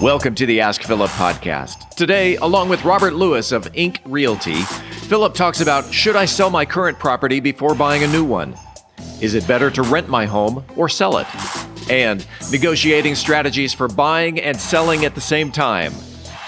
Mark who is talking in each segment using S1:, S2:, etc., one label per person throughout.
S1: Welcome to the Ask Philip podcast. Today, along with Robert Lewis of Ink Realty, Philip talks about should I sell my current property before buying a new one? Is it better to rent my home or sell it? And negotiating strategies for buying and selling at the same time.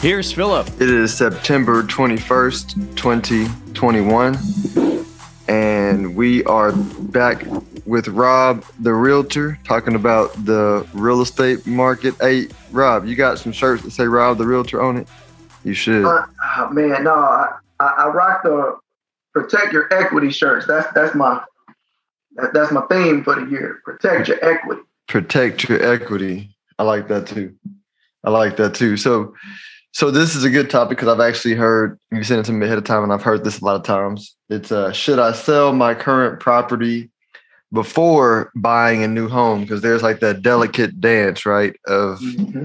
S1: Here's Philip.
S2: It is September 21st, 2021, and we are back with Rob, the realtor, talking about the real estate market. Hey, Rob, you got some shirts that say Rob, the realtor on it? You should.
S3: Uh, oh, man, no, I, I, rock the protect your equity shirts. That's that's my that, that's my theme for the year. Protect your equity.
S2: Protect your equity. I like that too. I like that too. So so this is a good topic because I've actually heard you sent it to me ahead of time, and I've heard this a lot of times. It's uh, should I sell my current property before buying a new home? Because there's like that delicate dance, right? Of mm-hmm.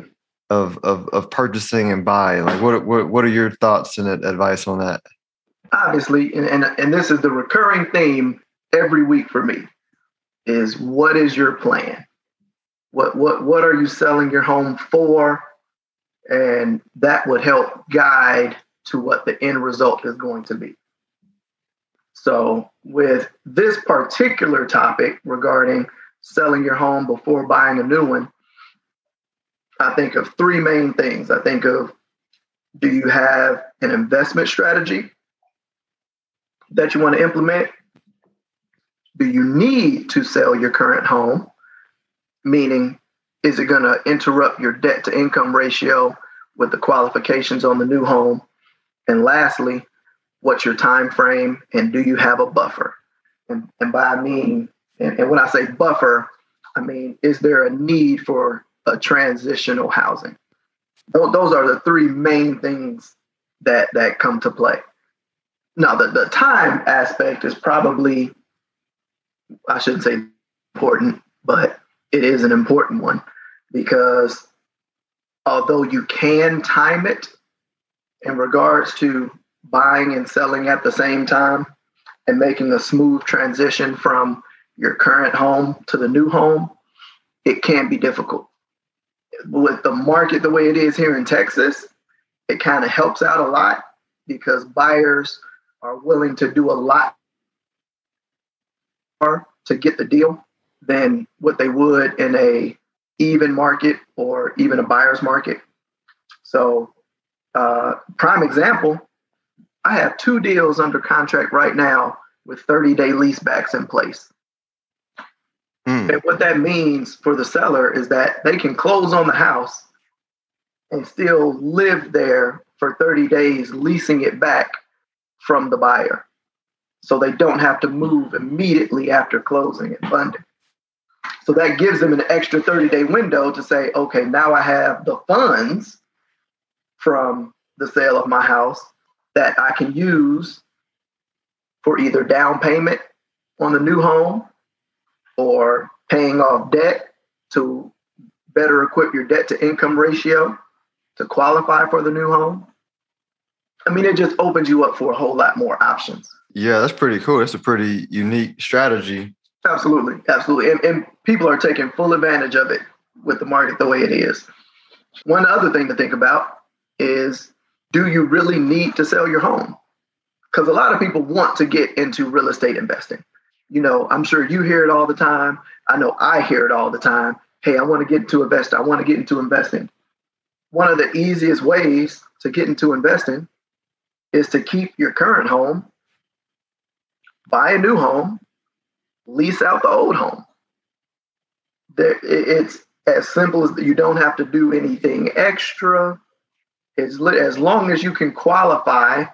S2: of of of purchasing and buying. Like, what what what are your thoughts and advice on that?
S3: Obviously, and and, and this is the recurring theme every week for me is what is your plan? What what what are you selling your home for? And that would help guide to what the end result is going to be. So, with this particular topic regarding selling your home before buying a new one, I think of three main things. I think of do you have an investment strategy that you want to implement? Do you need to sell your current home? Meaning, is it going to interrupt your debt to income ratio with the qualifications on the new home? And lastly, what's your time frame and do you have a buffer? And, and by I mean, and, and when I say buffer, I mean, is there a need for a transitional housing? Those, are the three main things that that come to play. Now, the, the time aspect is probably, I shouldn't say important, but it is an important one because although you can time it in regards to buying and selling at the same time and making a smooth transition from your current home to the new home, it can be difficult. With the market the way it is here in Texas, it kind of helps out a lot because buyers are willing to do a lot to get the deal than what they would in a even market or even a buyer's market. So, uh, prime example, I have two deals under contract right now with 30 day leasebacks in place. Mm. And what that means for the seller is that they can close on the house and still live there for 30 days, leasing it back from the buyer. So they don't have to move immediately after closing and funding. So that gives them an extra 30 day window to say, okay, now I have the funds from the sale of my house that I can use for either down payment on the new home or paying off debt to better equip your debt to income ratio to qualify for the new home. I mean, it just opens you up for a whole lot more options.
S2: Yeah, that's pretty cool. That's a pretty unique strategy
S3: Absolutely, absolutely, and, and people are taking full advantage of it with the market the way it is. One other thing to think about is do you really need to sell your home? Because a lot of people want to get into real estate investing. You know, I'm sure you hear it all the time. I know I hear it all the time. Hey, I want to get into investing. I want to get into investing. One of the easiest ways to get into investing is to keep your current home, buy a new home, lease out the old home. There, it's as simple as you don't have to do anything extra. As, as long as you can qualify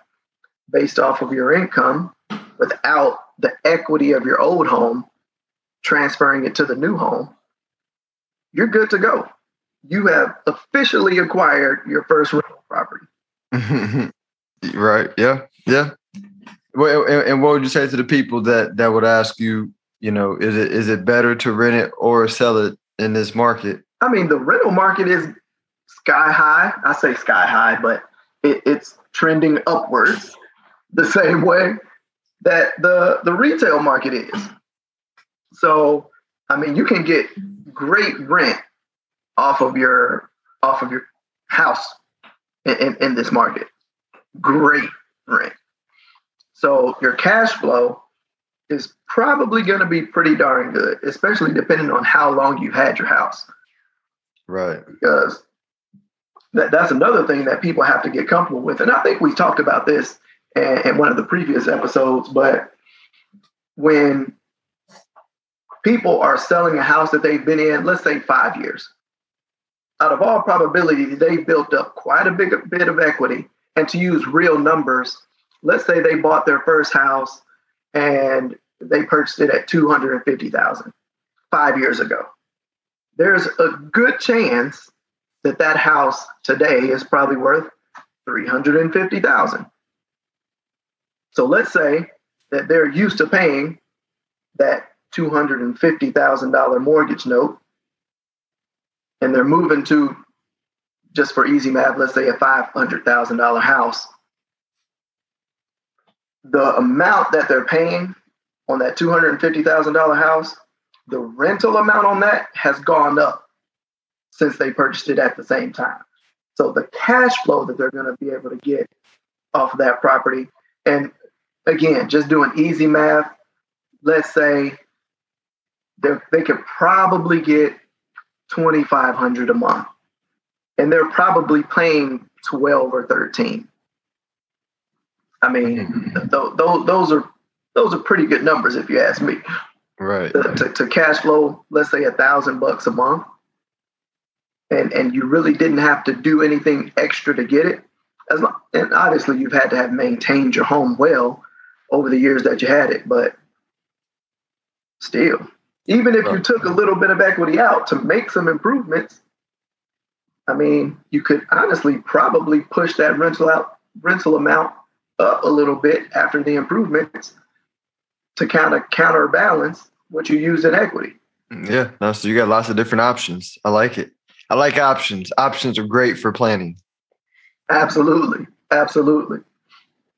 S3: based off of your income without the equity of your old home transferring it to the new home, you're good to go. you have officially acquired your first rental property.
S2: right. Yeah. Yeah. Well, and, and what would you say to the people that that would ask you, you know, is it is it better to rent it or sell it in this market?
S3: I mean, the rental market is sky high. I say sky high, but it, it's trending upwards the same way that the the retail market is. So, I mean, you can get great rent off of your off of your house in, in, in this market. Great rent. So your cash flow is probably going to be pretty darn good, especially depending on how long you've had your house.
S2: Right.
S3: Because that, that's another thing that people have to get comfortable with. And I think we talked about this in, in one of the previous episodes, but when people are selling a house that they've been in, let's say five years, out of all probability, they built up quite a big bit of equity. And to use real numbers, let's say they bought their first house and they purchased it at 250,000 five years ago. There's a good chance that that house today is probably worth 350,000. So let's say that they're used to paying that $250,000 mortgage note and they're moving to just for easy math, let's say a $500,000 house. The amount that they're paying on that $250,000 house, the rental amount on that has gone up since they purchased it at the same time. So the cash flow that they're going to be able to get off of that property, and again, just doing easy math, let's say they could probably get 2500 a month and they're probably paying 12 or 13 i mean th- th- those are those are pretty good numbers if you ask me.
S2: Right
S3: to, to, to cash flow let's say a thousand bucks a month and and you really didn't have to do anything extra to get it as long, and obviously you've had to have maintained your home well over the years that you had it but still even if you took a little bit of equity out to make some improvements, I mean, you could honestly probably push that rental out rental amount up a little bit after the improvements to kind of counterbalance what you use in equity.
S2: Yeah, no, so you got lots of different options. I like it. I like options. Options are great for planning.
S3: Absolutely, absolutely.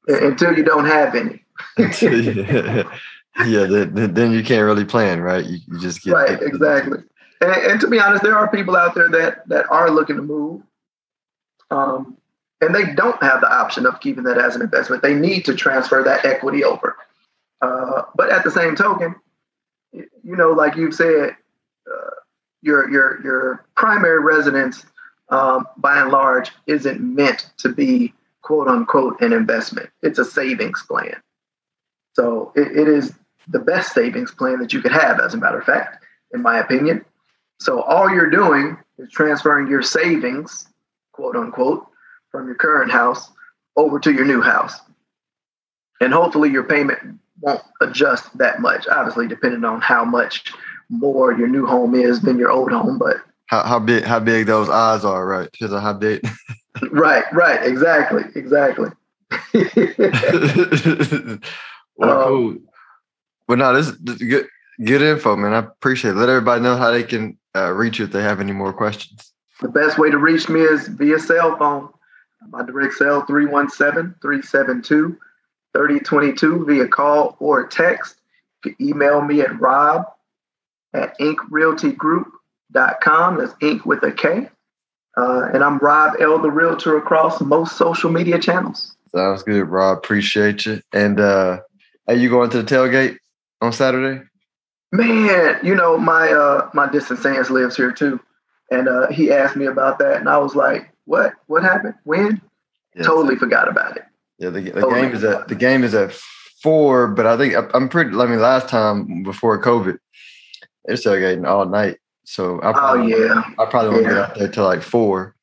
S3: Until you don't have any.
S2: yeah, then, then you can't really plan, right? You, you just get
S3: right, exactly. And, and, to be honest, there are people out there that that are looking to move, um, and they don't have the option of keeping that as an investment. They need to transfer that equity over. Uh, but at the same token, you know, like you've said, uh, your your your primary residence, um, by and large, isn't meant to be quote unquote an investment. It's a savings plan. So it, it is the best savings plan that you could have, as a matter of fact, in my opinion. So all you're doing is transferring your savings, quote unquote, from your current house over to your new house. And hopefully your payment won't adjust that much, obviously, depending on how much more your new home is than your old home. But
S2: how, how big how big those odds are, right? Because of how big.
S3: right, right, exactly, exactly.
S2: well, um, cool. Well, no, this, is good, good info, man. I appreciate it. Let everybody know how they can uh, reach you if they have any more questions.
S3: The best way to reach me is via cell phone. My direct cell 317-372-3022 via call or text. You can email me at rob at inkrealtygroup.com. That's ink with a K. Uh, and I'm Rob L. the Realtor across most social media channels.
S2: Sounds good, Rob. Appreciate you. And uh, are you going to the tailgate? on Saturday?
S3: Man, you know my uh my distant Sans lives here too, and uh, he asked me about that, and I was like, "What? What happened? When?" Totally forgot about it.
S2: Yeah, the, the totally game is at the game is at four, but I think I'm pretty. I mean, last time before COVID, they're tailgating all night, so I
S3: oh, probably, oh yeah,
S2: I probably won't yeah. get out there till like four,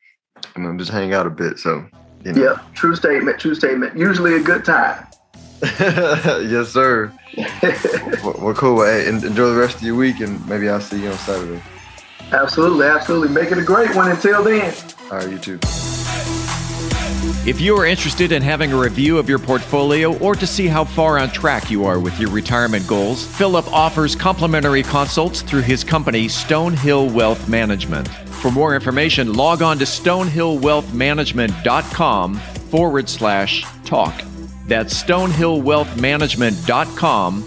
S2: and then just hang out a bit. So
S3: you know. yeah, true statement. True statement. Usually a good time.
S2: yes, sir. well, well, cool. Hey, enjoy the rest of your week, and maybe I'll see you on Saturday.
S3: Absolutely, absolutely. Make it a great one until then.
S2: All right, you too.
S1: If you are interested in having a review of your portfolio or to see how far on track you are with your retirement goals, Philip offers complimentary consults through his company, Stonehill Wealth Management. For more information, log on to stonehillwealthmanagement.com forward slash talk. That's stonehillwealthmanagement.com